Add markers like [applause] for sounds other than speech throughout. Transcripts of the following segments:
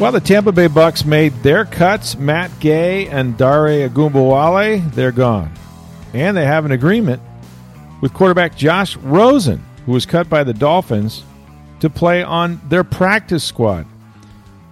While the Tampa Bay Bucks made their cuts, Matt Gay and Dare Ogunbowale, they're gone. And they have an agreement with quarterback Josh Rosen, who was cut by the Dolphins to play on their practice squad.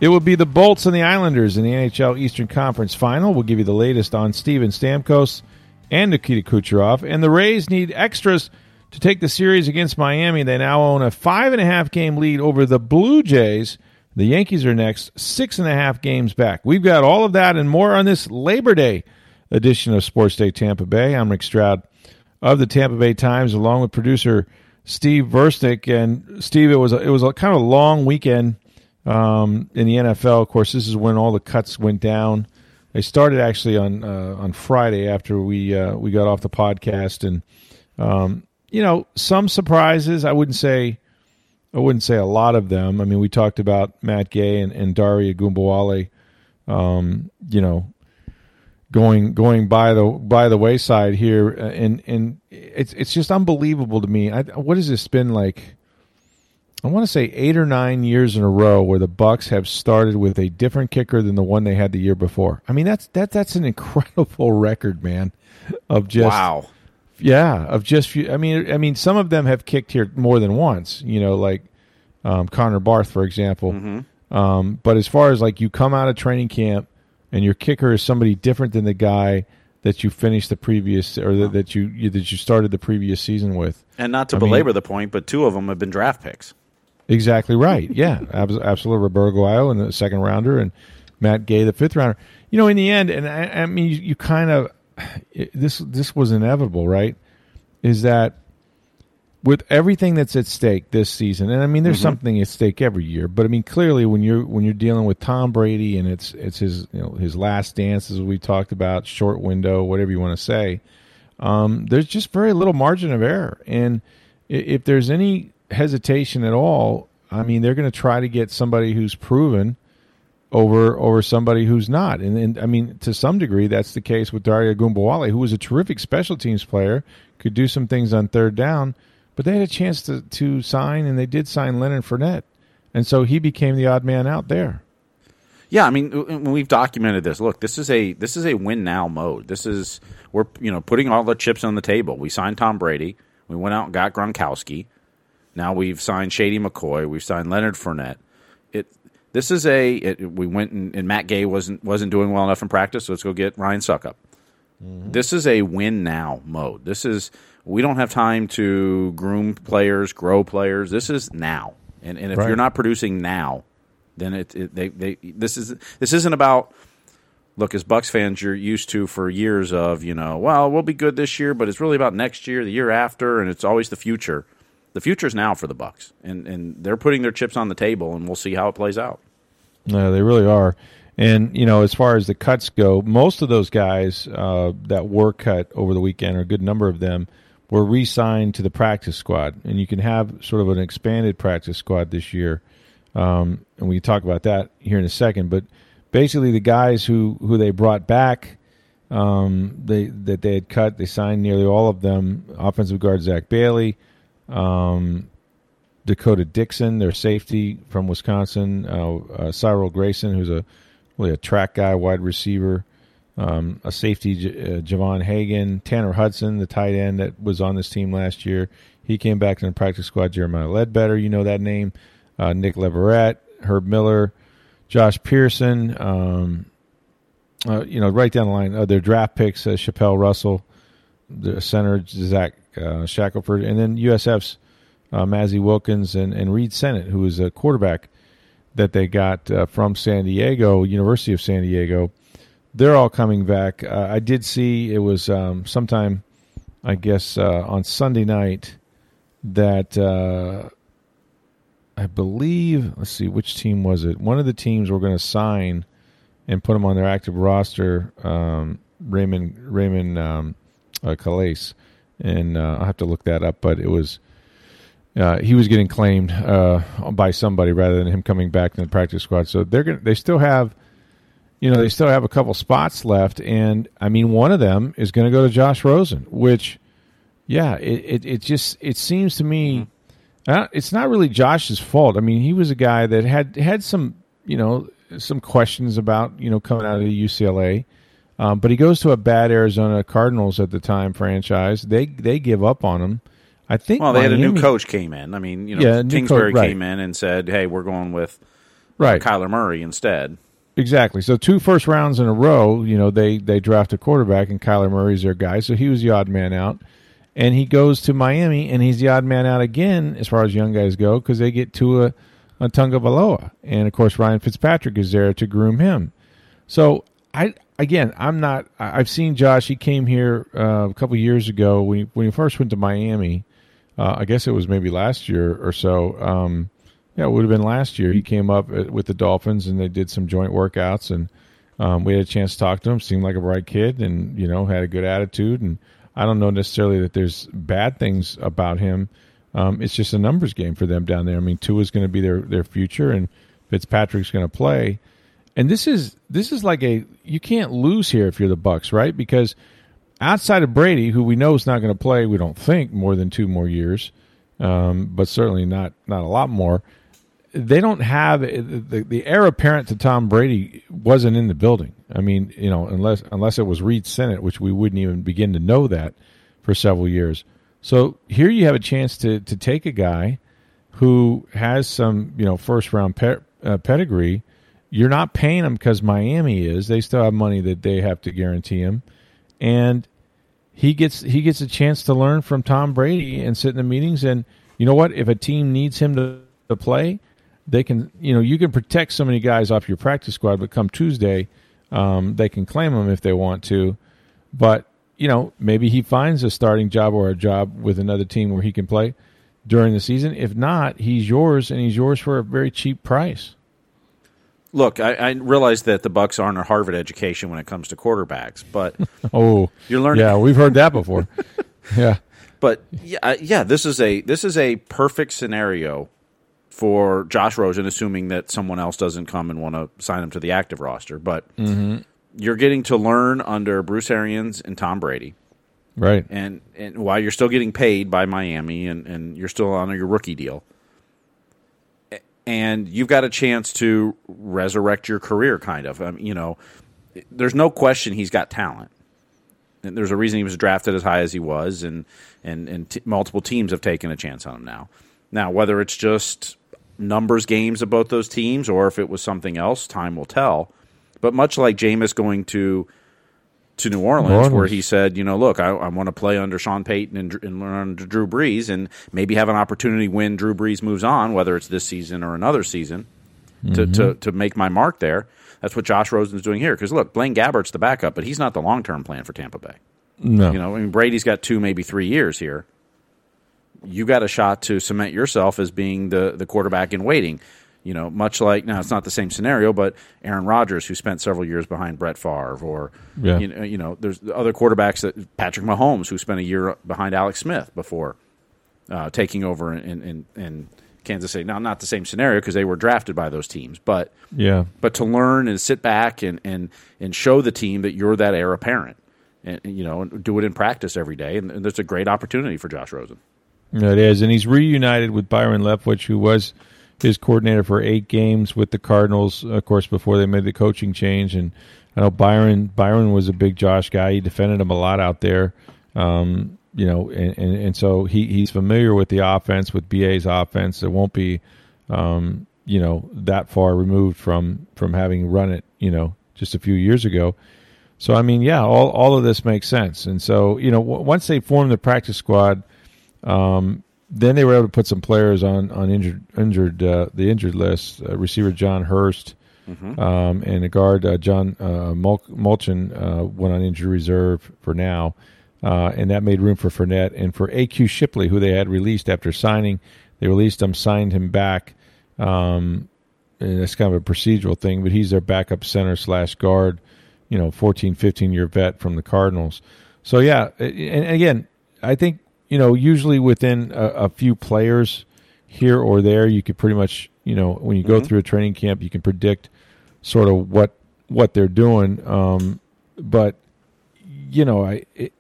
It will be the Bolts and the Islanders in the NHL Eastern Conference Final. We'll give you the latest on Steven Stamkos and Nikita Kucherov. And the Rays need extras to take the series against Miami. They now own a five and a half game lead over the Blue Jays. The Yankees are next, six and a half games back. We've got all of that and more on this Labor Day edition of Sports Day Tampa Bay. I'm Rick Stroud of the Tampa Bay Times, along with producer Steve Versnick. And Steve, it was a, it was a kind of a long weekend um, in the NFL. Of course, this is when all the cuts went down. They started actually on uh, on Friday after we uh, we got off the podcast, and um, you know some surprises. I wouldn't say I wouldn't say a lot of them. I mean, we talked about Matt Gay and, and Dare Ogunbowale, um, you know, going going by the by the wayside here, uh, and and it's it's just unbelievable to me. I, what has this been like? I want to say eight or nine years in a row where the Bucks have started with a different kicker than the one they had the year before. I mean, that's that that's an incredible [laughs] record, man. Of just wow yeah, of just few. I mean, I mean, some of them have kicked here more than once. You know, like um, Connor Barth, for example. Mm-hmm. Um, but as far as like you come out of training camp and your kicker is somebody different than the guy that you finished the previous or that, that you, you, that you started the previous season with. And not to I belabor mean, the point, but two of them have been draft picks. Exactly right. Yeah, [laughs] absolutely. Roberto Aguayo in the second rounder and Matt Gay the fifth rounder. You know, in the end, and I, I mean, you, you kind of this this was inevitable, right? Is that with everything that's at stake this season, and I mean, there's mm-hmm. something at stake every year, but I mean, clearly when you're when you're dealing with Tom Brady and it's it's his you know his last dance, as we talked about, short window, whatever you want to say, um, there's just very little margin of error, and if there's any hesitation at all, I mean, they're going to try to get somebody who's proven over over somebody who's not. And, and I mean, to some degree, that's the case with Dare Ogunbowale, who was a terrific special teams player, could do some things on third down, but they had a chance to, to sign, and they did sign Leonard Fournette. And so he became the odd man out there. Yeah, I mean, we've documented this, look, this is a this is a win now mode. This is we're you know putting all the chips on the table. We signed Tom Brady. We went out and got Gronkowski. Now we've signed Shady McCoy. We've signed Leonard Fournette. This is a it, we went and, and, Matt Gay wasn't wasn't doing well enough in practice, so let's go get Ryan Succop. Mm-hmm. This is a win now mode. This is we don't have time to groom players, grow players. This is now, and and if right. you're not producing now, then it, it they they this is this isn't about look, as Bucks fans, you're used to for years of, you know, well, we'll be good this year, but it's really about next year, the year after, and it's always the future the future's now for the Bucks, and and they're putting their chips on the table, and we'll see how it plays out. No, they really are. And you know, as far as the cuts go, most of those guys uh, that were cut over the weekend, or a good number of them, were re-signed to the practice squad, and you can have sort of an expanded practice squad this year. Um, and we can talk about that here in a second. But basically, the guys who who they brought back, um, they that they had cut, they signed nearly all of them. Offensive guard Zach Bailey, um, Dakota Dixon, their safety from Wisconsin, uh, uh, Cyril Grayson, who's a really a track guy, wide receiver, um, a safety, J- uh, Javon Hagan, Tanner Hudson, the tight end that was on this team last year. He came back to the practice squad. Jeremiah Ledbetter, you know that name. Uh, Nick Leverett, Herb Miller, Josh Pearson. Um, uh, you know, right down the line, uh, their draft picks: Chapelle Russell, the center Zach uh, Shackelford, and then USF's uh, Mazzi Wilkins and, and Reid Sinnett, who is a quarterback that they got uh, from San Diego, University of San Diego. They're all coming back. Uh, I did see it was um, sometime, I guess, uh, on Sunday night that uh, I believe. Let's see, which team was it? One of the teams were going to sign and put them on their active roster. Um, Raymond Raymond um, Calais, and uh, I'll have to look that up. But it was uh, he was getting claimed uh, by somebody rather than him coming back in the practice squad. So they're gonna, they still have, you know, they still have a couple spots left, and I mean, one of them is going to go to Josh Rosen, which, yeah, it, it, it just it seems to me. Uh, it's not really Josh's fault. I mean, he was a guy that had had some, you know, some questions about, you know, coming out of the UCLA. Um, but he goes to a bad Arizona Cardinals at the time franchise. They they give up on him. I think. Well, they Miami, had a new coach came in. I mean, you know, Yeah, Kingsbury coach, right. came in and said, "Hey, we're going with right? Kyler Murray instead." Exactly. So two first rounds in a row, you know, they they draft a quarterback, and Kyler Murray's their guy. So he was the odd man out, and he goes to Miami, and he's the odd man out again as far as young guys go because they get Tua uh, Tunga Valoa, and of course Ryan Fitzpatrick is there to groom him. So I again, I'm not. I've seen Josh. He came here uh, a couple years ago when he, when he first went to Miami. Uh, I guess it was maybe last year or so. Um, yeah, it would have been last year. He came up uh, with the Dolphins and they did some joint workouts, and um, we had a chance to talk to him. Seemed like a bright kid, and you know had a good attitude. And I don't know necessarily that there's bad things about him. Um, it's just a numbers game for them down there. I mean, Tua is going to be their their future, and Fitzpatrick's going to play. And this is this is like a you can't lose here if you're the Bucks, right? Because outside of Brady, who we know is not going to play, we don't think more than two more years, um, but certainly not not a lot more. They don't have the, the heir apparent to Tom Brady wasn't in the building. I mean, you know, unless unless it was Reid Sinnett, which we wouldn't even begin to know that for several years. So here you have a chance to to take a guy who has some you know first round pe- uh, pedigree. You're not paying him because Miami is. They still have money that they have to guarantee him, and he gets he gets a chance to learn from Tom Brady and sit in the meetings. And you know what? If a team needs him to, to play, they can. You know, you can protect so many guys off your practice squad, but come Tuesday, um, they can claim him if they want to. But you know, maybe he finds a starting job or a job with another team where he can play during the season. If not, he's yours, and he's yours for a very cheap price. Look, I, I realize that the Bucks aren't a Harvard education when it comes to quarterbacks, but [laughs] Oh, You're learning- Yeah, we've heard that before. [laughs] yeah, but yeah, yeah, this is a this is a perfect scenario for Josh Rosen, assuming that someone else doesn't come and want to sign him to the active roster. But mm-hmm. you're getting to learn under Bruce Arians and Tom Brady, right. and and while you're still getting paid by Miami and and you're still on your rookie deal. And you've got a chance to resurrect your career, kind of. I mean, you know, there's no question he's got talent. And there's a reason he was drafted as high as he was, and and and t- multiple teams have taken a chance on him now. Now, whether it's just numbers games of both those teams or if it was something else, time will tell. But much like Jameis going to to New Orleans, Orleans. where he said, you know, look, I, I want to play under Sean Payton and, and learn under Drew Brees, and maybe have an opportunity when Drew Brees moves on, whether it's this season or another season, to, to mm-hmm. to make my mark there. That's what Josh Rosen's doing here. Because look, Blaine Gabbert's the backup, but he's not the long term plan for Tampa Bay. No, You know, I mean, Brady's got two, maybe three years here. You got a shot to cement yourself as being the the quarterback in waiting. You know, much like now it's not the same scenario, but Aaron Rodgers, who spent several years behind Brett Favre, or Yeah. you know, you know, there's other quarterbacks that Patrick Mahomes, who spent a year behind Alex Smith before uh, taking over in, in in Kansas City. Now, not the same scenario because they were drafted by those teams, but yeah, but to learn and sit back and and and show the team that you're that heir apparent, and you know, and do it in practice every day, and, and there's a great opportunity for Josh Rosen. it is. And he's reunited with Byron Leftwich, who was his coordinator for eight games with the Cardinals, of course, before they made the coaching change. And I know Byron Byron was a big Josh guy. He defended him a lot out there. Um, you know, and, and, and so he, he's familiar with the offense, with BA's offense. It won't be, um, you know, that far removed from from having run it, you know, just a few years ago. So I mean, yeah, all all of this makes sense. And so you know, w- once they form the practice squad, um, then they were able to put some players on on injured injured uh, the injured list. Uh, receiver John Hurst um, and a guard uh, John uh, Mul- Molchon uh, went on injured reserve for now, uh, and that made room for Fournette and for AQ Shipley, who they had released after signing. They released him, signed him back, Um, and that's kind of a procedural thing, but he's their backup center slash guard, you know, 14, 15 year vet from the Cardinals. So, yeah, and again, I think, you know, usually within a, a few players here or there, you could pretty much, you know, when you go Mhm. through a training camp, you can predict sort of what what they're doing. Um, but you know, I it,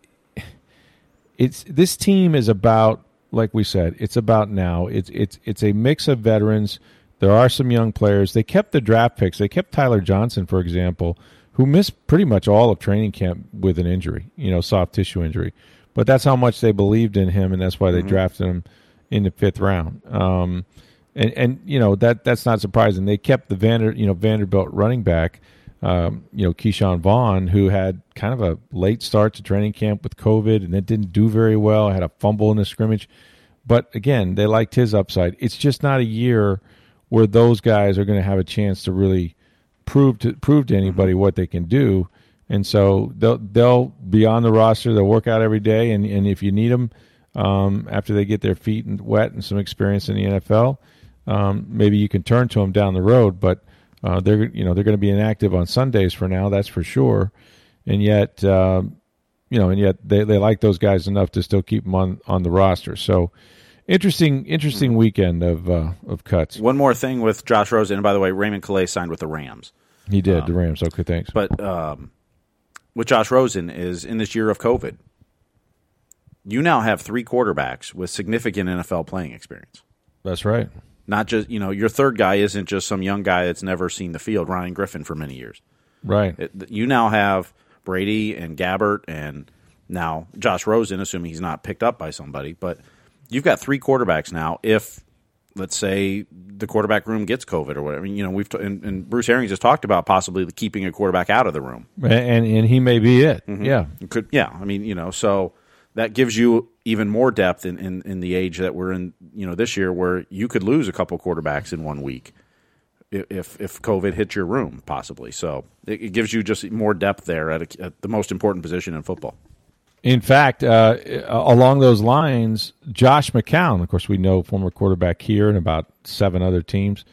it's this team is about like we said, it's about now. It's it's it's a mix of veterans. There are some young players. They kept the draft picks. They kept Tyler Johnson, for example, who missed pretty much all of training camp with an injury, you know, soft tissue injury. But that's how much they believed in him, and that's why they drafted him in the fifth round. Um, and and you know that that's not surprising. They kept the Vander you know Vanderbilt running back, um, you know Ke'Shawn Vaughn, who had kind of a late start to training camp with COVID, and it didn't do very well. Had a fumble in the scrimmage, but again, they liked his upside. It's just not a year where those guys are going to have a chance to really prove to prove to anybody what they can do. And so they'll they'll be on the roster. They'll work out every day, and, and if you need them um, after they get their feet wet and some experience in the NFL, um, maybe you can turn to them down the road. But uh, they're you know they're going to be inactive on Sundays for now. That's for sure. And yet, um, you know, and yet they, they like those guys enough to still keep them on, on the roster. So interesting interesting weekend of uh, of cuts. One more thing with Josh Rosen, and by the way, Raymond Calais signed with the Rams. He did the Rams. Okay, thanks. But um, with Josh Rosen is in this year of COVID, you now have three quarterbacks with significant NFL playing experience. That's right. Not just you know your third guy isn't just some young guy that's never seen the field, Ryan Griffin for many years. Right. It, you now have Brady and Gabbert and now Josh Rosen, assuming he's not picked up by somebody. But you've got three quarterbacks now. If let's say the quarterback room gets COVID or whatever, you know we've t- and, and Bruce Arians has talked about possibly keeping a quarterback out of the room. and and, he may be it. Mm-hmm. Yeah. Could yeah, I mean you know so that gives you even more depth in, in, in the age that we're in you know this year where you could lose a couple quarterbacks in one week if if COVID hits your room possibly. So it, it gives you just more depth there at, a, at the most important position in football. In fact, uh, along those lines, Josh McCown, of course, we know former quarterback here and about seven other teams.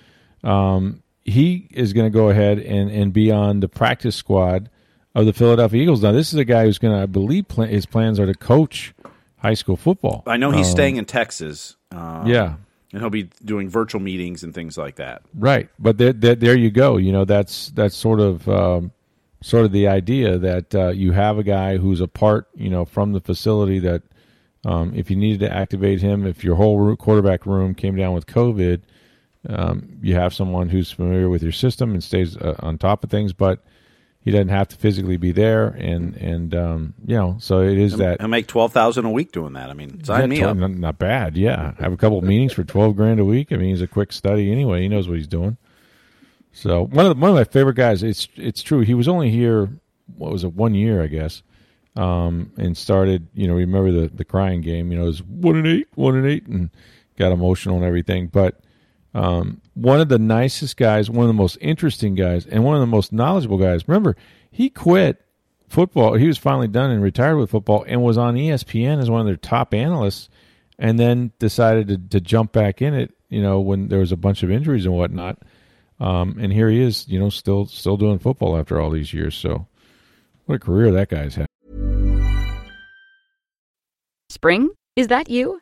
Um, he is going to go ahead and, and be on the practice squad of the Philadelphia Eagles. Now, this is a guy who's going to, I believe, pla his plans are to coach high school football. I know he's staying in Texas. Um, Yeah, and he'll be doing virtual meetings and things like that. right. But there, there, there you go. You know, that's that's sort of um, sort of the idea that uh, you have a guy who's a part, you know, from the facility that um, if you needed to activate him, if your whole quarterback room came down with COVID, um, you have someone who's familiar with your system and stays uh, on top of things, but he doesn't have to physically be there, and and um, you know, so it is that. He'll make twelve thousand a week doing that. I mean, sign me up. Not, bad. Yeah, have a couple of meetings for twelve grand a week. I mean, he's a quick study anyway. He knows what he's doing. So one of the, one of my favorite guys. It's it's true. He was only here. What was it? One year, I guess. Um, and started. You know, remember the the crying game. You know, it was one and eight, one and eight, and got emotional and everything. But um, one of the nicest guys, one of the most interesting guys, and one of the most knowledgeable guys. Remember, he quit football. He was finally done and retired with football, and was on ESPN as one of their top analysts, and then decided to, to jump back in it. You know, when there was a bunch of injuries and whatnot. Um, and here he is, you know, still still doing football after all these years. So, what a career that guy's had. Spring? Is that you?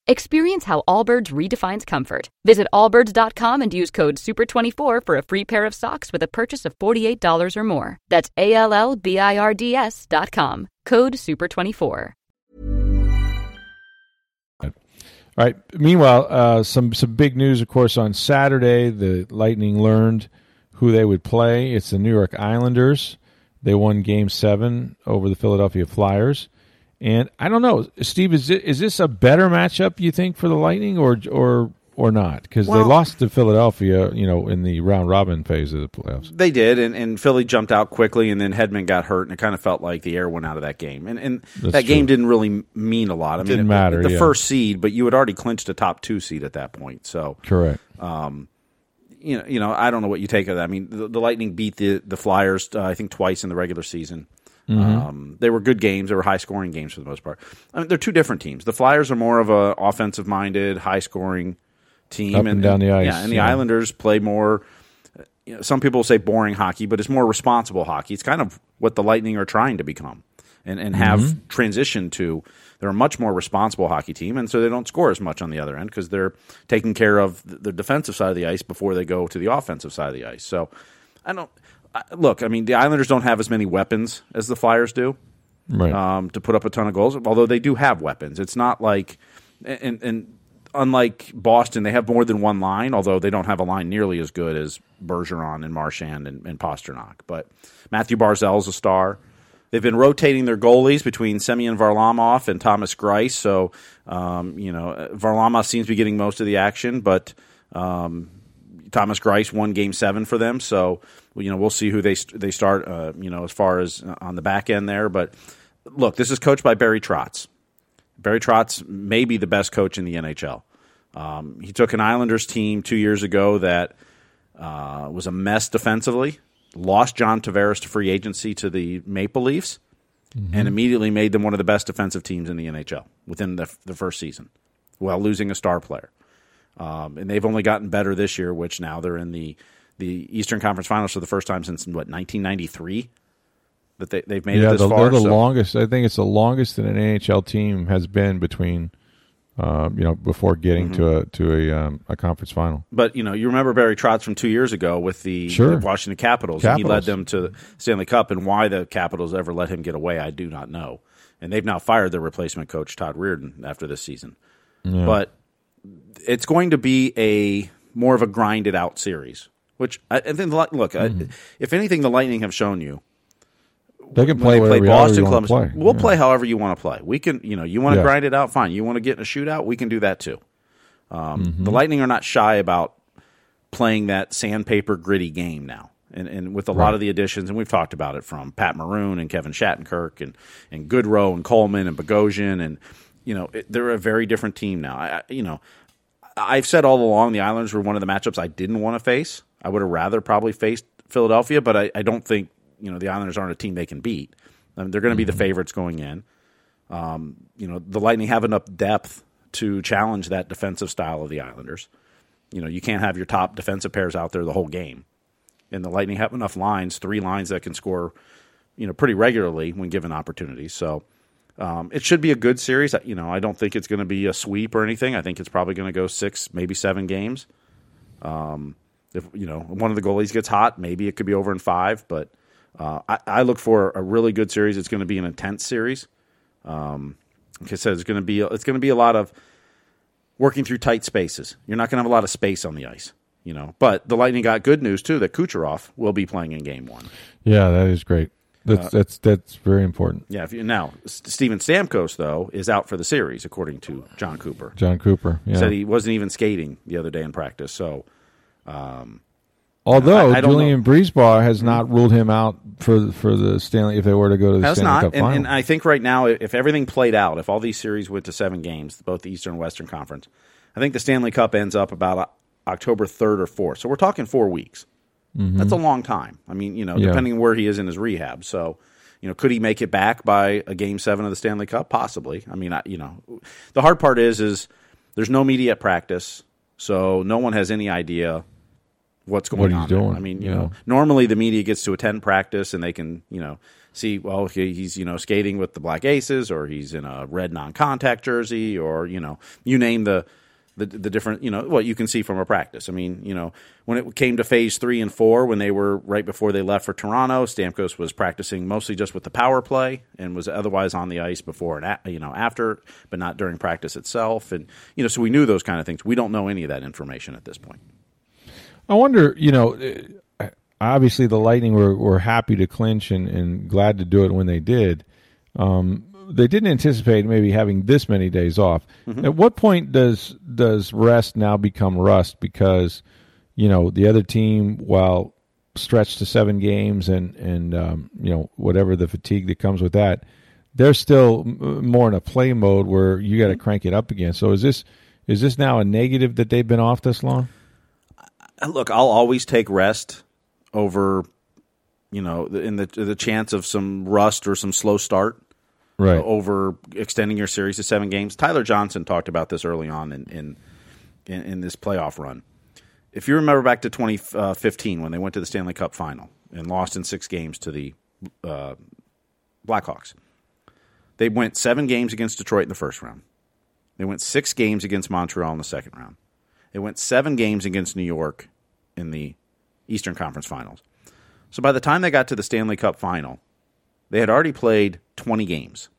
Experience how Allbirds redefines comfort. Visit allbirds.com and use code SUPER24 for a free pair of socks with a purchase of $48 or more. That's A L L B I R D S dot com. Code SUPER24. All right. Meanwhile, uh, some some big news, of course, on Saturday. The Lightning learned who they would play. It's the New York Islanders. They won Game Seven over the Philadelphia Flyers, and I don't know, Steve. Is it, is this a better matchup you think for the Lightning, or or or not? Because Well- they lost to Philadelphia, you know, in the round robin phase of the playoffs. They did, and, and Philly jumped out quickly, and then Hedman got hurt, and it kind of felt like the air went out of that game. And, and That's that game didn't really mean a lot. I mean, Didn't it- matter, The yeah. first seed, but you had already clinched a top two seed at that point. So Correct. Um, you know, you know, I don't know what you take of that. I mean, the, the Lightning beat the the Flyers, uh, I think, twice in the regular season. Mm-hmm. Um, they were good games. They were high scoring games for the most part. I mean, they're two different teams. The Flyers are more of a offensive minded, high scoring team, Up and down the ice, Yeah, and the yeah. Islanders play more. You know, some people say boring hockey, but it's more responsible hockey. It's kind of what the Lightning are trying to become, and and have Mm-hmm. transitioned to. They're a much more responsible hockey team, and so they don't score as much on the other end because they're taking care of the defensive side of the ice before they go to the offensive side of the ice. So, I don't look. I mean, the Islanders don't have as many weapons as the Flyers do Right. um, to put up a ton of goals. Although they do have weapons, it's not like and, and unlike Boston, they have more than one line. Although they don't have a line nearly as good as Bergeron and Marchand and, and Pastrnak. But Mathew Barzal is a star. They've been rotating their goalies between Semyon Varlamov and Thomas Greiss. So, um, you know, Varlamov seems to be getting most of the action, but um, Thomas Greiss won Game Seven for them, so you know we'll see who they they start. Uh, you know, as far as uh, on the back end there, but look, this is coached by Barry Trotz. Barry Trotz may be the best coach in the NHL. Um, he took an Islanders team two years ago that uh, was a mess defensively, lost John Tavares to free agency to the Maple Leafs, and immediately made them one of the best defensive teams in the NHL within the, the first season, while losing a star player. Um, and they've only gotten better this year, which now they're in the the Eastern Conference Finals for the first time since what 1993 that they they've made yeah, it this the, far. they're the so- longest. I think it's the longest that an NHL team has been between, uh, you know, before getting Mm-hmm. to a to a um, a conference final. But you know, you remember Barry Trotz from two years ago with the, Sure. the Washington Capitals. and He led them to Stanley Cup, and why the Capitals ever let him get away, I do not know. And they've now fired their replacement coach Todd Reirden after this season. But it's going to be a more of a grinded out series. Which I, I think, the look, I, if anything, the Lightning have shown you They can play play Boston, Columbus. play. We'll Yeah. play however you want to play. We can, you know, you want to Yeah. grind it out, fine. You want to get in a shootout, we can do that too. Um, Mm-hmm. The Lightning are not shy about playing that sandpaper gritty game now. And, and with a lot of the additions, and we've talked about it from Pat Maroon and Kevin Shattenkirk and, and Goodrow and Coleman and Bogosian, and you know it, they're a very different team now. I, you know, I've said all along the Islanders were one of the matchups I didn't want to face. I would have rather probably faced Philadelphia, but I, I don't think you know the Islanders aren't a team they can beat. I mean, they're going to be the favorites going in. Um, you know, the Lightning have enough depth to challenge that defensive style of the Islanders. You know, you can't have your top defensive pairs out there the whole game. And the Lightning have enough lines, three lines that can score, you know, pretty regularly when given opportunities. So um, it should be a good series. You know, I don't think it's going to be a sweep or anything. I think it's probably going to go six, maybe seven games. Um, if you know one of the goalies gets hot, maybe it could be over in five. But uh, I, I look for a really good series. It's going to be an intense series. Um, like I said, it's going to be it's going to be a lot of working through tight spaces. You're not going to have a lot of space on the ice, you know. But the Lightning got good news too that Kucherov will be playing in Game One. Yeah, that is great. Uh, That's that's that's very important. Yeah. If you, now Steven Stamkos though is out for the series according to Jon Cooper. Jon Cooper. Yeah. Said he wasn't even skating the other day in practice. So Although I- I Julien BriseBois has not ruled him out for for the Stanley if they were to go to the That's Stanley not, Cup and, final. and I think right now, if everything played out, if all these series went to seven games, both the Eastern and Western Conference, I think the Stanley Cup ends up about October third or fourth. So we're talking four weeks. That's mm-hmm. a long time. I mean, you know, Yeah. depending on where he is in his rehab. So, you know, could he make it back by a game seven of the Stanley Cup? Possibly. I mean, I, you know, the hard part is, is there's no media practice, so no one has any idea what's going What on. there. doing, I mean, you yeah. know, normally the media gets to attend practice and they can, you know, see, well, he- he's, you know, skating with the Black Aces or he's in a red non contact jersey or, you know, you name the, the, the different, you know, what you can see from a practice. I mean, you know, when it came to phase three and four, when they were right before they left for Toronto, Stamkos was practicing mostly just with the power play and was otherwise on the ice before and, a, you know, after, but not during practice itself. And, you know, so we knew those kind of things. We don't know any of that information at this point. I wonder, you know, uh, obviously the Lightning were, were happy to clinch and, and glad to do it when they did. Um, they didn't anticipate maybe having this many days off. Mm-hmm. At what point does does rest now become rust because you know the other team while stretched to seven games and and um, you know whatever the fatigue that comes with that, they're still m- more in a play mode where you got to crank it up again. So is this is this now a negative that they've been off this long? look, I'll always take rest over, you know, in the the chance of some rust or some slow start Right. over extending your series to seven games. Tyler Johnson talked about this early on in in, in, in this playoff run. If you remember back to 2015 when they went to the Stanley Cup final and lost in six games to the uh, Blackhawks, they went seven games against Detroit in the first round. They went six games against Montreal in the second round. They went seven games against New York in the Eastern Conference Finals. So by the time they got to the Stanley Cup final, they had already played 20 games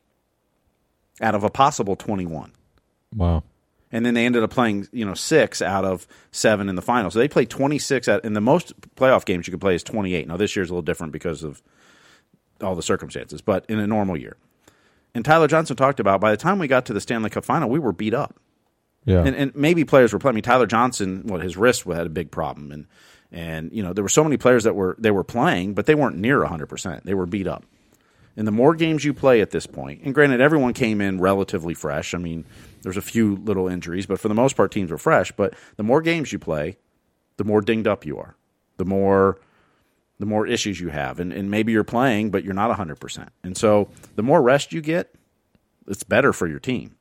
out of a possible 21. Wow. And then they ended up playing, you know, six out of seven in the final. So they played 26 out, and the most playoff games you could play is 28. Now, this year's a little different because of all the circumstances, but in a normal year. And Tyler Johnson talked about by the time we got to the Stanley Cup final, we were beat up. Yeah. And, and maybe players were playing. I mean, Tyler Johnson, well, his wrist had a big problem, and and you know there were so many players that were they were playing, but they weren't near hundred percent. They were beat up. And the more games you play at this point, and granted, everyone came in relatively fresh. I mean, there's a few little injuries, but for the most part, teams were fresh. But the more games you play, the more dinged up you are, the more the more issues you have, and, and maybe you're playing, but you're not hundred percent. And so, the more rest you get, it's better for your team.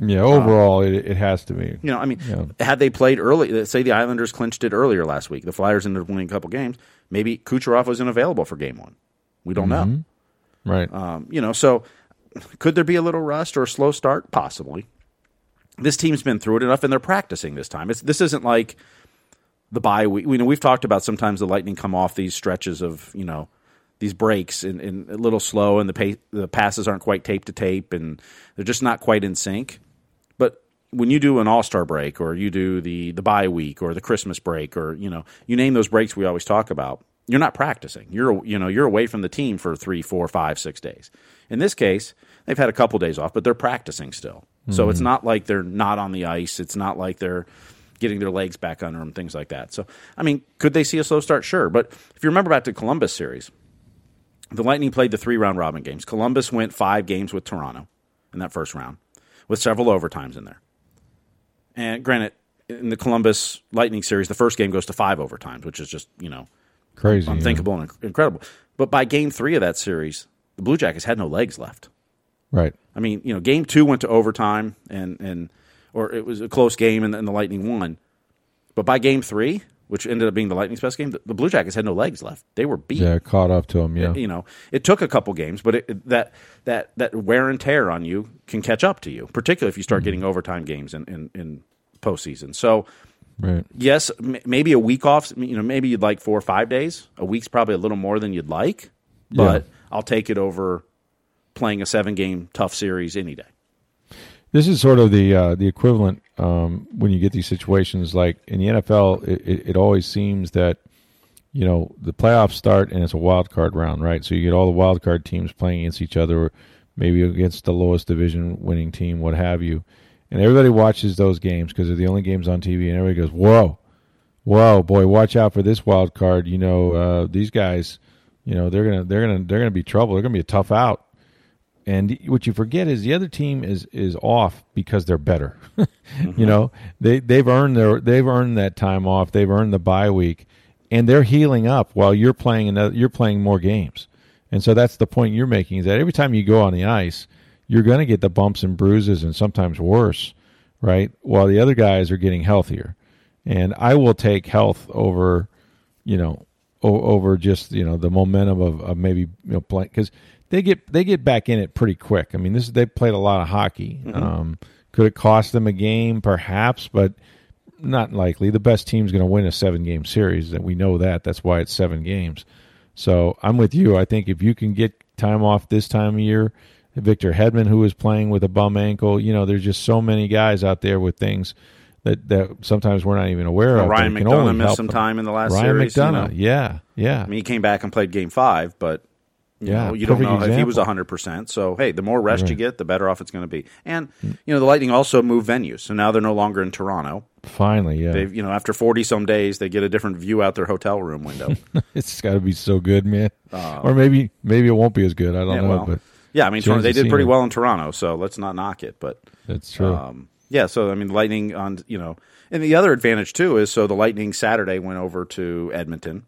yeah. Uh, overall, it, it has to be. You know, I mean, Yeah. had they played early, say the Islanders clinched it earlier last week, the Flyers ended up winning a couple games. Maybe Kucherov wasn't available for game one. We don't mm-hmm. know. Right. Um, you know, so could there be a little rust or a slow start? Possibly. This team's been through it enough, and they're practicing this time. It's, this isn't like the bye week. You know, we've talked about sometimes the Lightning come off these stretches of you know these breaks and, and a little slow, and the pa- the passes aren't quite tape to tape, and they're just not quite in sync. But when you do an All Star break, or you do the the bye week, or the Christmas break, or you know, you name those breaks we always talk about, you're not practicing. You're you know you're away from the team for three, four, five, six days. In this case, they've had a couple days off, but they're practicing still. So it's mm-hmm. not like they're not on the ice. It's not like they're getting their legs back under them, things like that. So I mean, could they see a slow start? Sure, but if you remember back to Columbus series, the Lightning played the three round robin games. Columbus went five games with Toronto in that first round, with several overtimes in there. And granted, in the Columbus Lightning series, the first game goes to five overtimes, which is just you know Crazy. yeah. unthinkable and incredible. But by game three of that series, the Blue Jackets had no legs left. Right. I mean, you know, game two went to overtime, and and or it was a close game, and, and the Lightning won. But by game three, which ended up being the Lightning's best game, the, the Blue Jackets had no legs left. They were beat. Yeah. Caught up to them. Yeah. You know, it took a couple games, but it, that that that wear and tear on you can catch up to you, particularly if you start mm-hmm. getting overtime games in in, in postseason. So Right. yes, m- maybe a week off. You know, maybe you'd like four or five days. A week's probably a little more than you'd like, but Yeah. I'll take it over playing a seven game tough series any day. This is sort of the uh, the equivalent um, when you get these situations. Like in the NFL, it, it, it always seems that you know the playoffs start and it's a wild card round, right? So you get all the wild card teams playing against each other, or maybe against the lowest division winning team, what have you. And everybody watches those games because they're the only games on TV, and everybody goes, "Whoa, whoa, boy, watch out for this wild card." You know, uh, these guys, you know, they're gonna they're gonna they're gonna be trouble. They're gonna be a tough out. And what you forget is the other team is is off because they're better. [laughs] You know, they they've earned their they've earned that time off. They've earned the bye week, and they're healing up while you're playing another. You're playing more games, and so that's the point you're making. Is that every time you go on the ice, you're going to get the bumps and bruises, and sometimes worse, right? While the other guys are getting healthier, and I will take health over, you know, o- over just you know the momentum of, of maybe you know playing because they get they get back in it pretty quick. I mean, this they played a lot of hockey. Um, could it cost them a game? Perhaps, but not likely. The best team's going to win a seven game series, and we know that. That's why it's seven games. So I'm with you. I think if you can get time off this time of year, Victor Hedman, who was playing with a bum ankle, you know, there's just so many guys out there with things that, that sometimes we're not even aware of. Ryan McDonagh only missed some them. time in the last Ryan series. you McDonagh, know. yeah, yeah. I mean, he came back and played game five, but You Yeah, know, you don't know if he was 100%. So, hey, the more rest you get, the better off it's going to be. And, you know, the Lightning also moved venues. So now they're no longer in Toronto. Finally, yeah. They've, you know, after 40 some days, they get a different view out their hotel room window. [laughs] it's got to be so good, man. or maybe maybe it won't be as good. I don't Uh, yeah, know, well, but yeah, I mean, change they did pretty well in Toronto. So let's not knock it. But, that's true. um, yeah, so, I mean, Lightning on, you know, and the other advantage, too, is so the Lightning Saturday went over to Edmonton.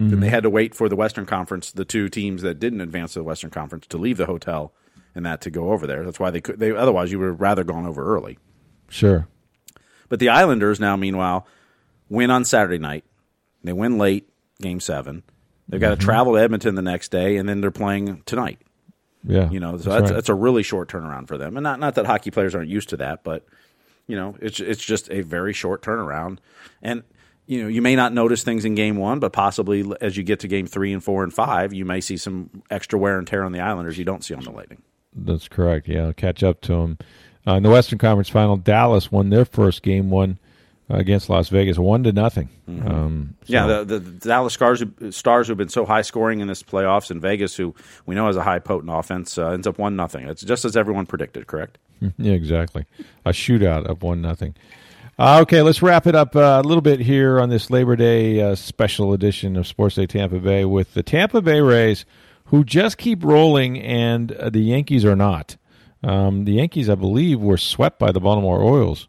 Mm-hmm. they had to wait for the Western Conference, the two teams that didn't advance to the Western Conference, to leave the hotel and that to go over there. That's why they could. They otherwise you would have rather gone over early. sure. But the Islanders now, meanwhile, win on Saturday night. They win late, Game Seven. They've got to travel to Edmonton the next day, and then they're playing tonight. Yeah. You know, so that's right. that's a really short turnaround for them. And not not that hockey players aren't used to that, but you know, it's it's just a very short turnaround. And you know, you may not notice things in game one, but possibly as you get to game three and four and five, you may see some extra wear and tear on the Islanders you don't see on the Lightning. That's correct. Yeah, I'll catch up to them. Uh, in the Western Conference Final, Dallas won their first game one against Las Vegas, one to nothing. Um, so- Yeah, the, the, the Dallas Stars, who- Stars who've been so high scoring in this playoffs, and Vegas, who we know has a high potent offense, uh, ends up one nothing. It's just as everyone predicted, correct? [laughs] Yeah, exactly. A shootout of one nothing. Uh, okay, let's wrap it up uh, a little bit here on this Labor Day uh, special edition of Sports Day Tampa Bay with the Tampa Bay Rays, who just keep rolling, and uh, the Yankees are not. Um, the Yankees, I believe, were swept by the Baltimore Orioles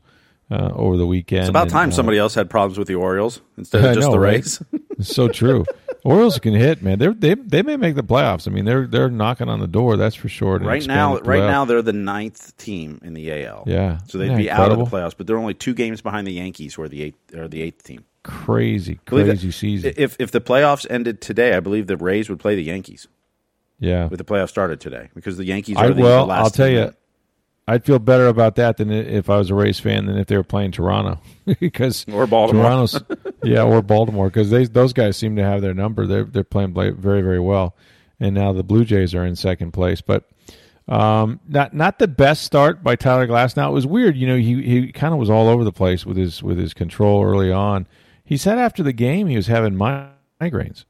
uh, over the weekend. It's about and, time uh, somebody else had problems with the Orioles instead [laughs] of just know, the right? Rays. [laughs] It's so true. Orioles can hit, man. They're, they they may make the playoffs. I mean, they're they're knocking on the door. That's for sure. right now, right now they're the ninth team in the AL. Yeah. so they'd Isn't be that out of the playoffs, but they're only two games behind the Yankees, who are the eighth or the eighth team. crazy, crazy season. If if the playoffs ended today, I believe the Rays would play the Yankees. yeah, If the playoffs started today, because the Yankees are I the, well, last. I'll tell you. I'd feel better about that than if I was a Rays fan than if they were playing Toronto [laughs] because Or Baltimore. Toronto's, [laughs] yeah, or Baltimore because they those guys seem to have their number. They're they're playing very very well, and now the Blue Jays are in second place, but. Um, not not the best start by Tyler Glasnow it was weird, you know. He he kind of was all over the place with his with his control early on. He said after the game he was having migraines.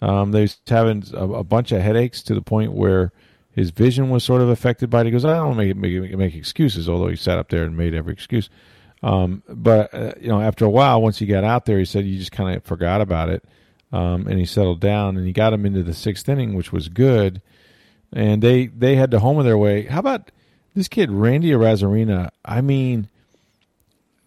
Um, they was having a, a bunch of headaches to the point where his vision was sort of affected by it. He goes, I don't make make, make excuses, although he sat up there and made every excuse. Um, but uh, you know, after a while, once he got out there, he said he just kind of forgot about it, um, and he settled down. And he got him into the sixth inning, which was good. And they they had to home of their way. How about this kid Randy Arozarena? I mean,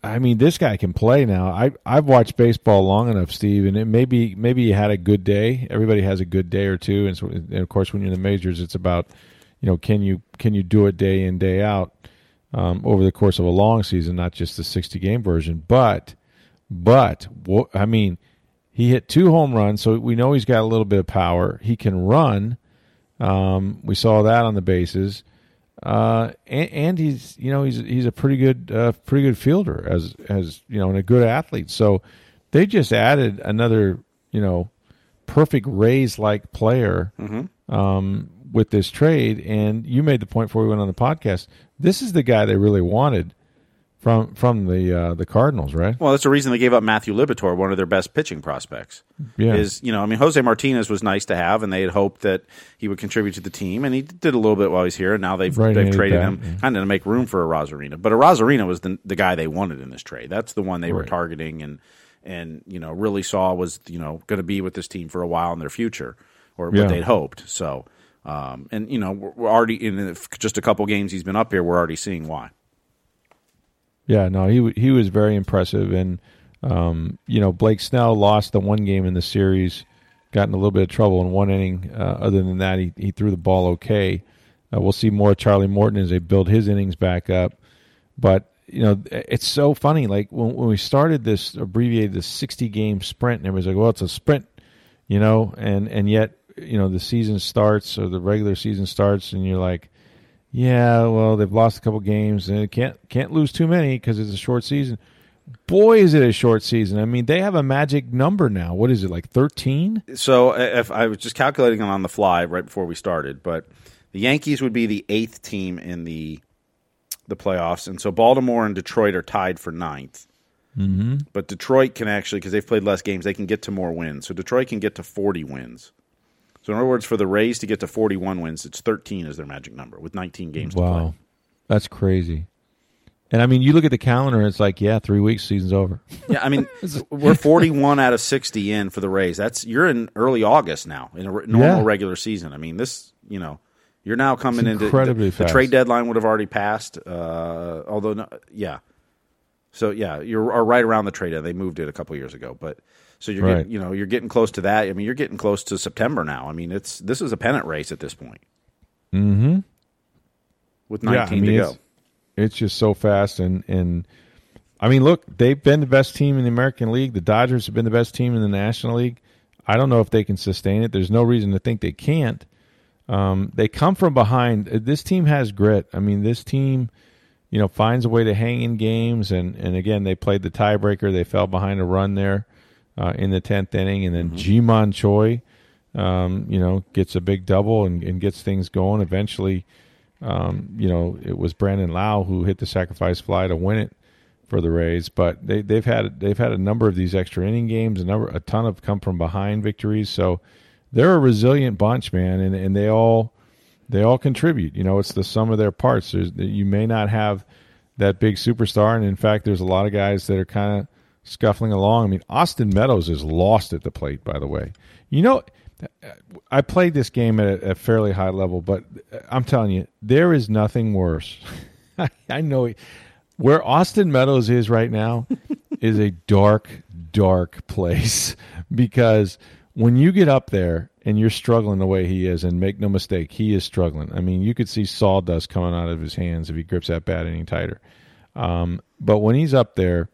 I mean, this guy can play now. I I've watched baseball long enough, Steve, and it maybe maybe you had a good day. Everybody has a good day or two, and, so, and of course, when you're in the majors, it's about you know can you can you do it day in day out um, over the course of a long season, not just the 60 game version. But but I mean, he hit two home runs, so we know he's got a little bit of power. He can run. Um, we saw that on the bases uh, and, and he's you know he's he's a pretty good uh, pretty good fielder as as you know and a good athlete. So they just added another you know perfect Rays like player um, with this trade. And you made the point before we went on the podcast. This is the guy they really wanted from from the uh, the Cardinals, right? Well, that's the reason they gave up Matthew Liberatore, one of their best pitching prospects. Yeah. Is you know, I mean, Jose Martinez was nice to have, and they had hoped that he would contribute to the team, and he did a little bit while he's here. And now they've they've traded bat, him yeah. kind of to make room for Arozarena. But Arozarena was the the guy they wanted in this trade. That's the one they were targeting, and and you know really saw was you know going to be with this team for a while in their future, or Yeah. what they'd hoped. So. Um, and you know we're, we're already in just a couple games he's been up here. We're already seeing why. Yeah, no, he he was very impressive, and um, you know Blake Snell lost the one game in the series, got in a little bit of trouble in one inning. Uh, other than that, he he threw the ball okay. Uh, we'll see more Charlie Morton as they build his innings back up, but you know it's so funny. Like when when we started this abbreviated the sixty game sprint, and everybody's like, "Well, it's a sprint," you know, and and yet you know the season starts or the regular season starts, and you're like. Yeah, well, they've lost a couple games and can't can't lose too many because it's a short season. Boy, is it a short season! I mean, they have a magic number now. What is it like thirteen? So if I was just calculating it on the fly right before we started, but the Yankees would be the eighth team in the the playoffs, and so Baltimore and Detroit are tied for ninth. Mm-hmm. But Detroit can actually, because they've played less games, they can get to more wins. So Detroit can get to forty wins. So in other words, for the Rays to get to 41 wins, it's 13 is their magic number with 19 games to. Wow, that's crazy. And I mean, you look at the calendar, and it's like, yeah, three weeks, season's over. Yeah, I mean, [laughs] we're 41 out of 60 in for the Rays. That's you're in early August now in a re- normal Yeah. regular season. I mean, this, you know, you're now coming It's into the, the trade deadline would have already passed. Uh, although, no, yeah. So yeah, you're are right around the trade. deadline. They moved it a couple years ago, but so you're Right. getting, you know you're getting close to that. I mean, you're getting close to September now. I mean, it's this is a pennant race at this point. Mm-hmm. With 19 yeah, I mean, to it's, go. it's just so fast, and and I mean, look, they've been the best team in the American League. The Dodgers have been the best team in the National League. I don't know if they can sustain it. There's no reason to think they can't. Um, they come from behind. This team has grit. I mean, this team, you know, finds a way to hang in games. And, and again, they played the tiebreaker. They fell behind a run there uh, in the tenth inning, and then Ji-Man Choi, um, you know, gets a big double and, and gets things going. Eventually, um, you know, it was Brandon Lowe who hit the sacrifice fly to win it for the Rays. But they, they've had they've had a number of these extra inning games, a number a ton of come from behind victories. So they're a resilient bunch, man, and, and they all they all contribute. You know, it's the sum of their parts. There's you may not have that big superstar, and in fact, there's a lot of guys that are kind of scuffling along. I mean, Austin Meadows is lost at the plate, by the way. You know, I played this game at a, fairly high level, but I'm telling you, there is nothing worse. [laughs] I, know where Austin Meadows is right now [laughs] is a dark, dark place [laughs] because when you get up there and you're struggling the way he is, and make no mistake, he is struggling. I mean, you could see sawdust coming out of his hands if he grips that bat any tighter. Um, but when he's up there,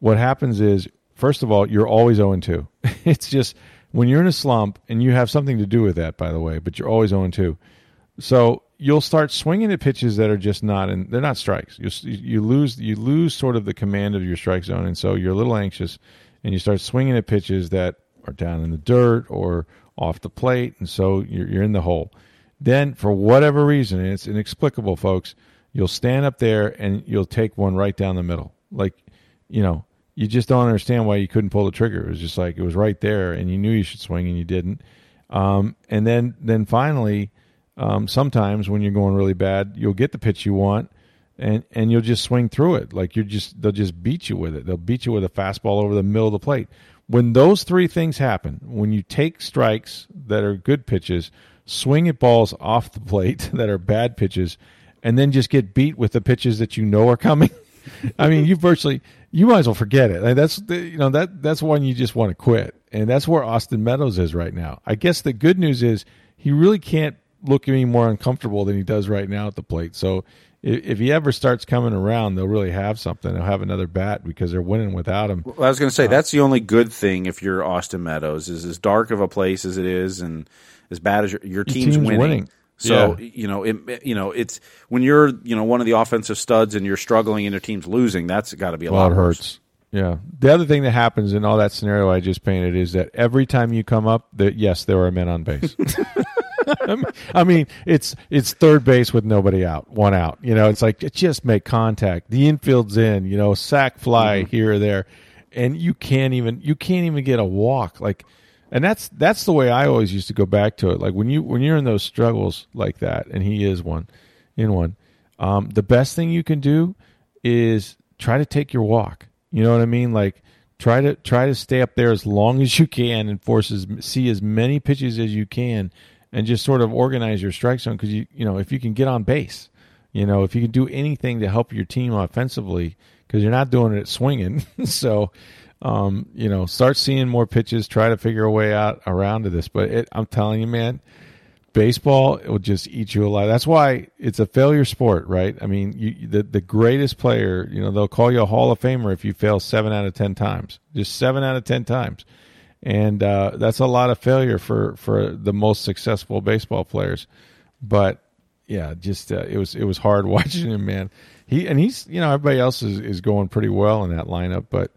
what happens is, first of all, you're always 0 2. [laughs] It's just when you're in a slump, and you have something to do with that, by the way, but you're always 0 2. So you'll start swinging at pitches that are just not, and they're not strikes. You, you lose, you lose sort of the command of your strike zone, and so you're a little anxious, and you start swinging at pitches that are down in the dirt or off the plate, and so you're, you're in the hole. Then, for whatever reason, and it's inexplicable, folks, you'll stand up there and you'll take one right down the middle. Like, you know, you just don't understand why you couldn't pull the trigger. It was just like it was right there, and you knew you should swing and you didn't. Um, and then, then finally, um, sometimes when you're going really bad, you'll get the pitch you want, and and you'll just swing through it. Like you're just they'll just beat you with it. They'll beat you with a fastball over the middle of the plate. When those three things happen, when you take strikes that are good pitches, swing at balls off the plate [laughs] that are bad pitches, and then just get beat with the pitches that you know are coming. [laughs] I mean, you virtually you might as well forget it. Like, that's the, you know that that's one you just want to quit, and that's where Austin Meadows is right now. I guess the good news is he really can't look any more uncomfortable than he does right now at the plate. So if, if he ever starts coming around, they'll really have something. They'll have another bat because they're winning without him. Well, I was going to say uh, that's the only good thing if you're Austin Meadows is as dark of a place as it is, and as bad as your, your team's, team's winning. winning. So Yeah. you know, it, you know, it's when you're you know one of the offensive studs and you're struggling and your team's losing. That's got to be a Well, lot it worse. hurts. Yeah. The other thing that happens in all that scenario I just painted is that every time you come up, that yes, there are men on base. [laughs] [laughs] I mean- I mean, it's it's third base with nobody out, one out. You know, it's like just make contact. The infield's in. You know, sack fly Mm-hmm. here or there, and you can't even you can't even get a walk. Like, and that's that's the way I always used to go back to it. Like when you when you're in those struggles like that, and he is one in one. Um, the best thing you can do is try to take your walk. You know what I mean? Like try to try to stay up there as long as you can and force as see as many pitches as you can, and just sort of organize your strike zone because you you know if you can get on base, you know if you can do anything to help your team offensively because you're not doing it swinging. [laughs] so. Um, you know, start seeing more pitches. Try to figure a way out around to this. But it, I'm telling you, man, baseball will just eat you alive. That's why it's a failure sport, right? I mean, you, the the greatest player, you know, they'll call you a Hall of Famer if you fail seven out of ten times, just seven out of ten times, and uh, that's a lot of failure for for the most successful baseball players. But yeah, just uh, it was it was hard [laughs] watching him, man. He and he's you know everybody else is, is going pretty well in that lineup, but.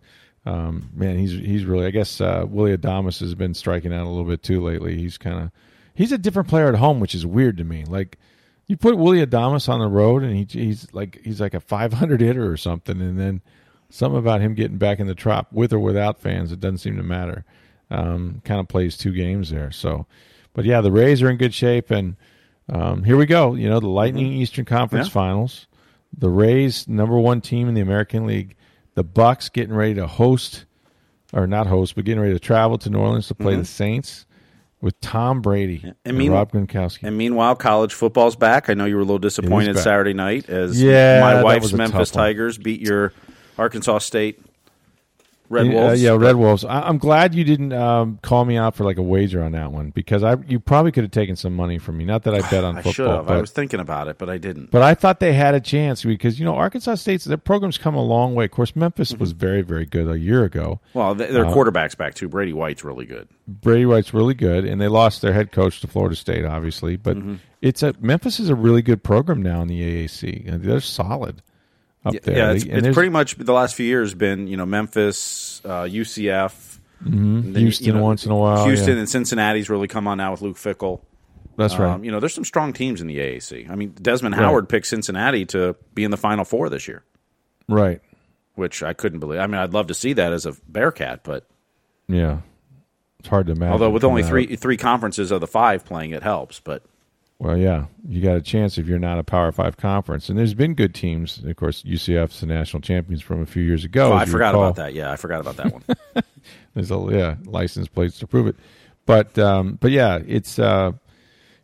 Um, man, he's he's really. I guess uh, Willy Adames has been striking out a little bit too lately. He's kind of he's a different player at home, which is weird to me. Like you put Willy Adames on the road, and he, he's like he's like a 500 hitter or something, and then something about him getting back in the trop with or without fans, it doesn't seem to matter. Um, kind of plays two games there. So, but yeah, the Rays are in good shape, and um, here we go. You know, the Lightning Eastern Conference Yeah. Finals. The Rays, number one team in the American League. The Bucks getting ready to host, or not host, but getting ready to travel to New Orleans to play the Saints with Tom Brady and, And mean- Rob Gronkowski. And meanwhile, college football's back. I know you were a little disappointed. Saturday night as Yeah, my wife's Memphis. Tigers beat your Arkansas State Red Yeah, Wolves. yeah, Red Wolves. I, I'm glad you didn't um, call me out for like a wager on that one because I you probably could have taken some money from me. Not that I bet on [sighs] I football, should have. but I was thinking about it, but I didn't. But I thought they had a chance because you know Arkansas State's their program's come a long way. Of course, Memphis was Mm-hmm. very very good a year ago. Well, th- their Uh, quarterback's back too. Brady White's really good. Brady White's really good, and they lost their head coach to Florida State, obviously. But Mm-hmm. it's a Memphis is a really good program now in the AAC. They're solid up Yeah, there. yeah, it's, it's pretty much the last few years been you know Memphis, uh, UCF, and then, Houston you know, once in a while, Houston yeah. and Cincinnati's really come on now with Luke Fickell. that's right. Um, you know, there's some strong teams in the AAC. I mean, Desmond Howard picked Cincinnati to be in the Final Four this year, right. which I couldn't believe. I mean, I'd love to see that as a Bearcat, but Yeah. It's hard to imagine. although with only out- three three conferences of the five playing, it helps. But Well, yeah, you got a chance if you're not a Power Five conference, and there's been good teams. Of course, UCF's the national champions from a few years ago. oh, I forgot recall. about that. Yeah, I forgot about that one. [laughs] There's a yeah license plates to prove it, but um, but yeah, it's uh,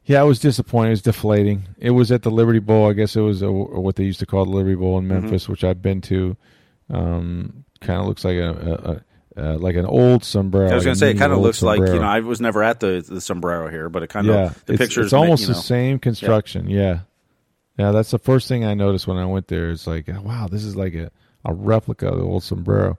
yeah, it was disappointing. It was deflating. It was at the Liberty Bowl. I guess it was a, what they used to call the Liberty Bowl in Mm-hmm. Memphis, which I've been to. Um, kind of looks like a, a, a uh, like an old sombrero. I was going to say it kind of looks like you know I was never at the the sombrero here, but it kind of yeah, the it's, pictures. It's almost you the same construction. Yeah. yeah, That's the first thing I noticed when I went there. It's like, wow, this is like a, a replica of the old sombrero.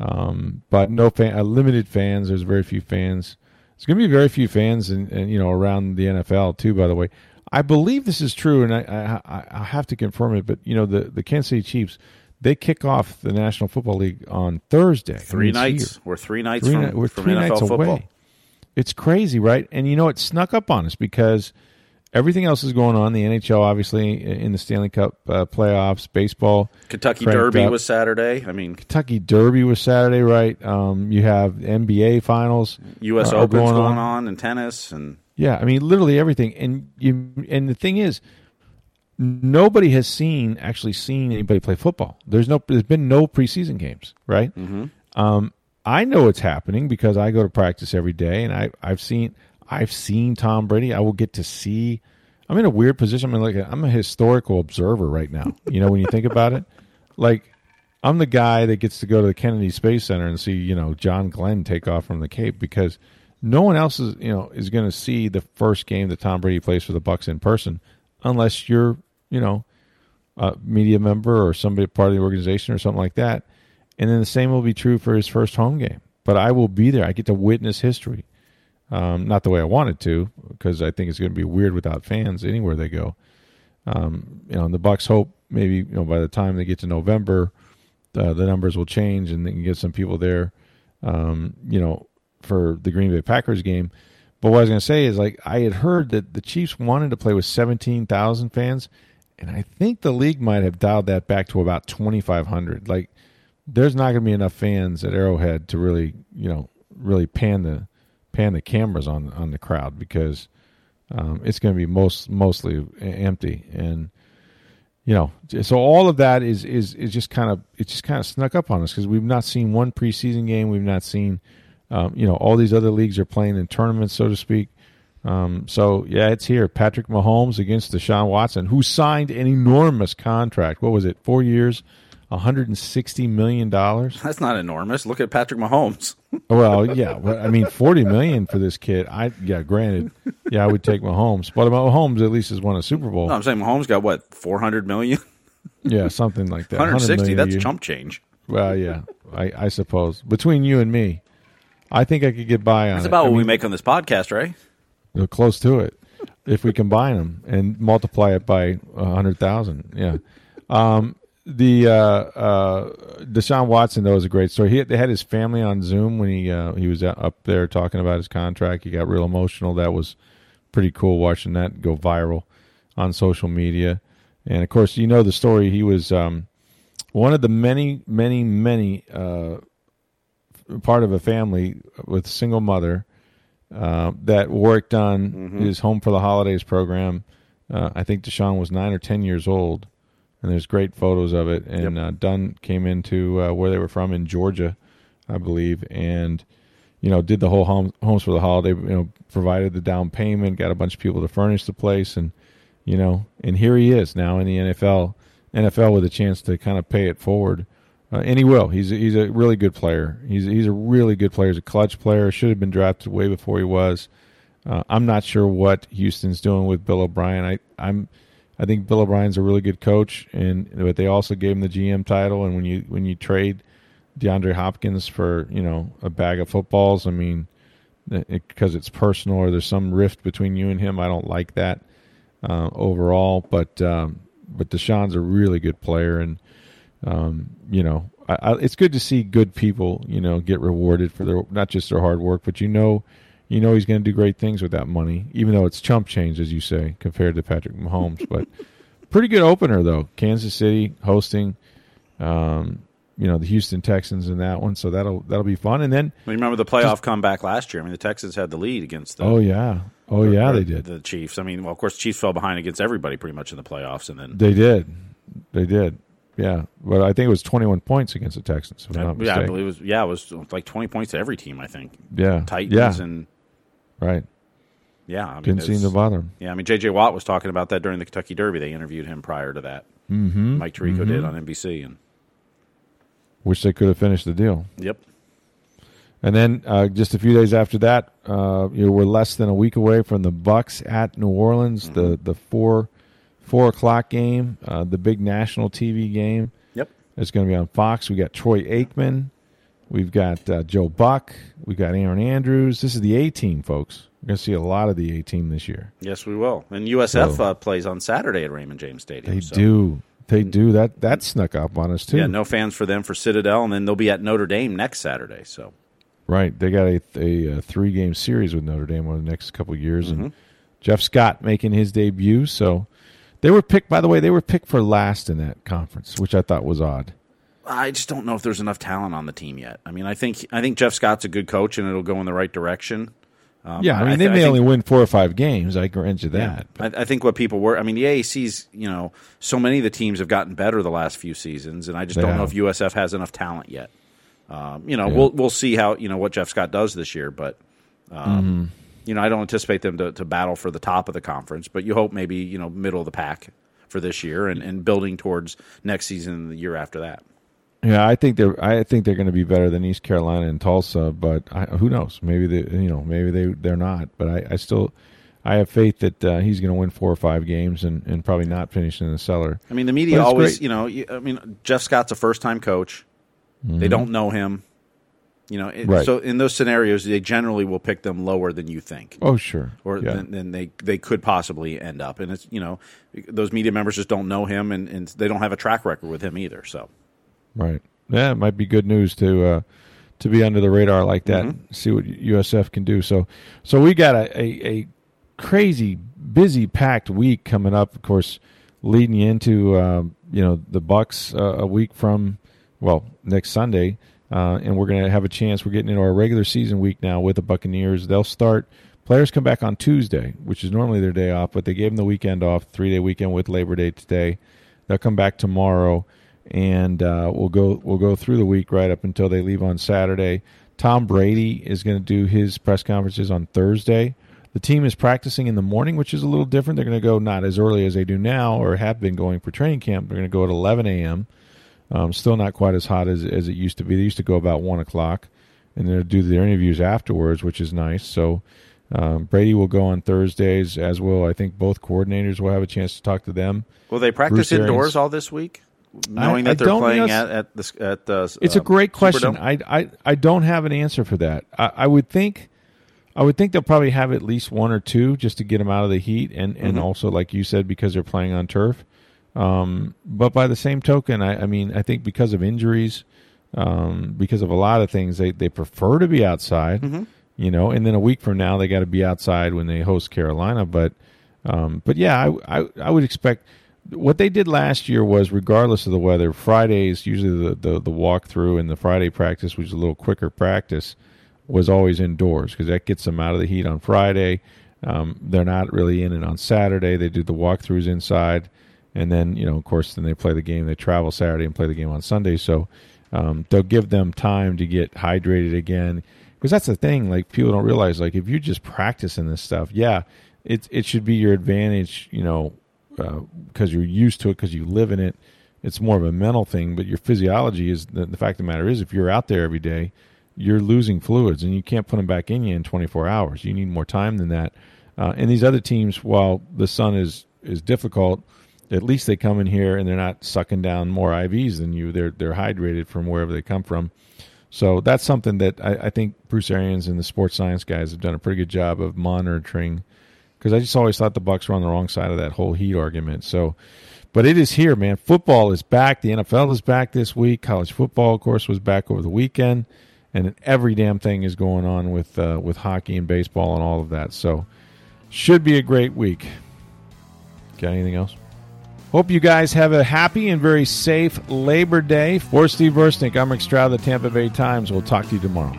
Um, but no fan, uh, limited fans. There's very few fans. There's going to be very few fans, and you know, around the NFL too. By the way, I believe this is true, and I I, I have to confirm it. But you know, the the Kansas City Chiefs they kick off the National Football League on Thursday. Three nights. here. We're three nights Three from, ni- we're from three NFL nights football. away. It's crazy, right? And you know, it snuck up on us because everything else is going on. The NHL, obviously, in the Stanley Cup uh, playoffs, baseball, Kentucky Derby up. was Saturday. I mean, Kentucky Derby was Saturday, right? Um, you have NBA finals, U.S. are Open's going going, on. on. and tennis and Yeah, I mean, literally everything. And you, and the thing is, nobody has seen actually seen anybody play football. There's no, there's been no preseason games, right? Mm-hmm. Um, I know it's happening because I go to practice every day, and I, I've seen, I've seen Tom Brady. I will get to see. I'm in a weird position. I'm like, a, I'm a historical observer right now. [laughs] You know, when you think about it, like. I'm the guy that gets to go to the Kennedy Space Center and see, you know, John Glenn take off from the Cape because no one else is, you know, is going to see the first game that Tom Brady plays for the Bucks in person, unless you're, you know, a media member or somebody part of the organization or something like that. And then the same will be true for his first home game. But I will be there. I get to witness history. Um, not the way I wanted to, because I think it's going to be weird without fans anywhere they go. Um, you know, and the Bucks hope maybe you know by the time they get to November, uh, the numbers will change and they can get some people there. Um, you know, for the Green Bay Packers game. But what I was going to say is, like, I had heard that the Chiefs wanted to play with seventeen thousand fans, and I think the league might have dialed that back to about twenty five hundred. Like, there's not going to be enough fans at Arrowhead to really, you know, really pan the pan the cameras on on the crowd because um, it's going to be most mostly empty. And you know so all of that is is is just kind of it just kind of snuck up on us because we've not seen one preseason game. We've not seen um, you know all these other leagues are playing in tournaments so to speak um, so yeah it's here patrick mahomes against deshaun watson who signed an enormous contract what was it four years 160 million dollars [laughs] that's not enormous. Look at Patrick Mahomes. [laughs] well, yeah, well, I mean, forty million for this kid. I yeah, granted, yeah, I would take Mahomes, but Mahomes at least has won a Super Bowl. No, I'm saying Mahomes got what 400 million, [laughs] Yeah, something like that. 160. 100 million a That's chump change. Well, yeah, I, I suppose between you and me, I think I could get by on That's it. about I what we make on this podcast, right? Uh, close to it if we combine them and multiply it by a hundred thousand. Yeah. Um, the uh, uh, Deshaun Watson though is a great story. He they had his family on Zoom when he uh, he was up there talking about his contract. He got real emotional. That was pretty cool watching that go viral on social media. And of course, you know the story. He was um, one of the many, many, many uh, part of a family with a single mother uh, that Warrick Dunn his home for the holidays program. Uh, I think Deshaun was nine or ten years old, and there's great photos of it. And Yep. uh, Dunn came into uh, where they were from in Georgia, I believe, and you know did the whole home, homes for the holiday. You know, provided the down payment, got a bunch of people to furnish the place, and you know, and here he is now in the NFL. NFL with a chance to kind of pay it forward. Uh, and he will. He's a, he's a really good player. He's he's a really good player. He's a clutch player. Should have been drafted way before he was. Uh, I'm not sure what Houston's doing with Bill O'Brien. I I'm I think Bill O'Brien's a really good coach, and but they also gave him the GM title. And when you when you trade DeAndre Hopkins for you know a bag of footballs, I mean, because it's personal or there's some rift between you and him, I don't like that uh, overall. But um, but Deshaun's a really good player, and um, you know, I, I, it's good to see good people, you know, get rewarded for their not just their hard work, but you know, you know, he's going to do great things with that money, even though it's chump change, as you say, compared to Patrick Mahomes. but [laughs] pretty good opener though, Kansas City hosting, um, you know, the Houston Texans in that one, so that'll that'll be fun. And then, mean, remember the playoff comeback last year? I mean, the Texans had the lead against the oh yeah, oh yeah, or they did, the Chiefs. I mean, well, of course, Chiefs fell behind against everybody pretty much in the playoffs, and then they did, they did. Yeah, but I think it was 21 points against the Texans. If I'm not yeah, I believe it was yeah, it was like twenty points to every team. I think Yeah, Titans yeah, and right. yeah, I mean, Didn't seem to bother him. Yeah, I mean, J.J. Watt was talking about that during the Kentucky Derby. They interviewed him prior to that. Mm-hmm. Mike Tirico did on NBC, and Wish they could have finished the deal. yep, And then uh, just a few days after that, uh, you know, we're less than a week away from the Bucks at New Orleans, the Mm-hmm. the four four o'clock game, uh, the big national TV game. yep. It's going to be on Fox. We got Troy Aikman, we've got uh, Joe Buck, we got Erin Andrews. This is the A team, folks. We're going to see a lot of the A team this year. Yes, we will. And USF So- uh, plays on Saturday at Raymond James Stadium. They so- do, they do that. That snuck up on us too. Yeah, no fans for them for Citadel, and then they'll be at Notre Dame next Saturday. So Right. They got a, a, uh three game series with Notre Dame over the next couple of years. Mm-hmm. And Jeff Scott making his debut. So they were picked, by the way, they were picked for last in that conference, which I thought was odd. I just don't know if there's enough talent on the team yet. I mean, I think I think Jeff Scott's a good coach, and it'll go in the right direction. Um, yeah. I mean, they th- may think- only win four or five games. I grant you that. I, I think what people were. I mean, the AAC's. You know, so many of the teams have gotten better the last few seasons, and I just They don't know if USF has enough talent yet. Um, you know, Yeah. we'll we'll see how you know what Jeff Scott does this year, but um, Mm-hmm. You know, I don't anticipate them to, to battle for the top of the conference, but you hope maybe you know middle of the pack for this year and, and building towards next season and the year after that. Yeah, I think they're. I think they're going to be better than East Carolina and Tulsa, but I, who knows? Maybe they, you know, maybe they they're not. But I, I still, I have faith that uh, he's going to win four or five games and, and probably not finish in the cellar. I mean, the media always, great. you know, I mean, Jeff Scott's a first time coach. They don't know him. You know, it. Right. so in those scenarios, they generally will pick them lower than you think. Oh, sure. or yeah. than, than they they could possibly end up. And it's you know those media members just don't know him, and, and they don't have a track record with him either. So Right. Yeah, it might be good news to uh, to be under the radar like that. Mm-hmm. See what USF can do. So, so we got a, a, a crazy busy packed week coming up. Of course, leading you into um, you know the Bucks uh, a week from well next Sunday, uh, and we're going to have a chance. We're getting into our regular season week now with the Buccaneers. They'll start. Players come back on Tuesday, which is normally their day off, but they gave them the weekend off, three day weekend with Labor Day today. They'll come back tomorrow, and uh, we'll go we'll go through the week right up until they leave on Saturday. Tom Brady is going to do his press conferences on Thursday. The team is practicing in the morning, which is a little different. They're going to go not as early as they do now, or have been going for training camp. They're going to go at 11 a.m. Um, still not quite as hot as as it used to be. They used to go about one o'clock, and they'll do their interviews afterwards, which is nice. So. Um, Brady will go on Thursdays, as well. I think both coordinators will have a chance to talk to them. will they practice Bruce Arians- indoors all this week, knowing I that they're playing at at the at the. It's uh, a great question. I, I I don't have an answer for that. I, I would think, I would think they'll probably have at least one or two just to get them out of the heat, and and Mm-hmm. also like you said because they're playing on turf. Um, but by the same token, I, I mean I think because of injuries, um, because of a lot of things, they they prefer to be outside. Mm-hmm. You know, and then a week from now they got to be outside when they host Carolina. But um, but yeah, I, I I would expect what they did last year was regardless of the weather fridays usually the, the, the walkthrough and the friday practice which is a little quicker practice was always indoors because that gets them out of the heat on Friday. Um, they're not really in it on Saturday. They do the walkthroughs inside, and then you know, of course, then they play the game. They travel Saturday and play the game on Sunday. So um, they'll give them time to get hydrated again because that's the thing. Like people don't realize, like if you're just practicing this stuff, yeah, it it should be your advantage, you know, because uh, you're used to it because you live in it. It's more of a mental thing, but your physiology is the, the fact of the matter is if you're out there every day you're losing fluids and you can't put them back in you in 24 hours. You need more time than that. Uh, and these other teams, while the sun is is difficult, at least they come in here and they're not sucking down more IVs than you. They're they're hydrated from wherever they come from. So that's something that I, I think Bruce Arians and the sports science guys have done a pretty good job of monitoring. Because I just always thought the Bucks were on the wrong side of that whole heat argument. So, but it is here, man. Football is back. The NFL is back this week. College football, of course, was back over the weekend and every damn thing is going on with uh, with hockey and baseball and all of that. So should be a great week. Got anything else? Hope you guys have a happy and very safe Labor Day. For Steve Versnick, I'm Rick Stroud of the Tampa Bay Times. We'll talk to you tomorrow.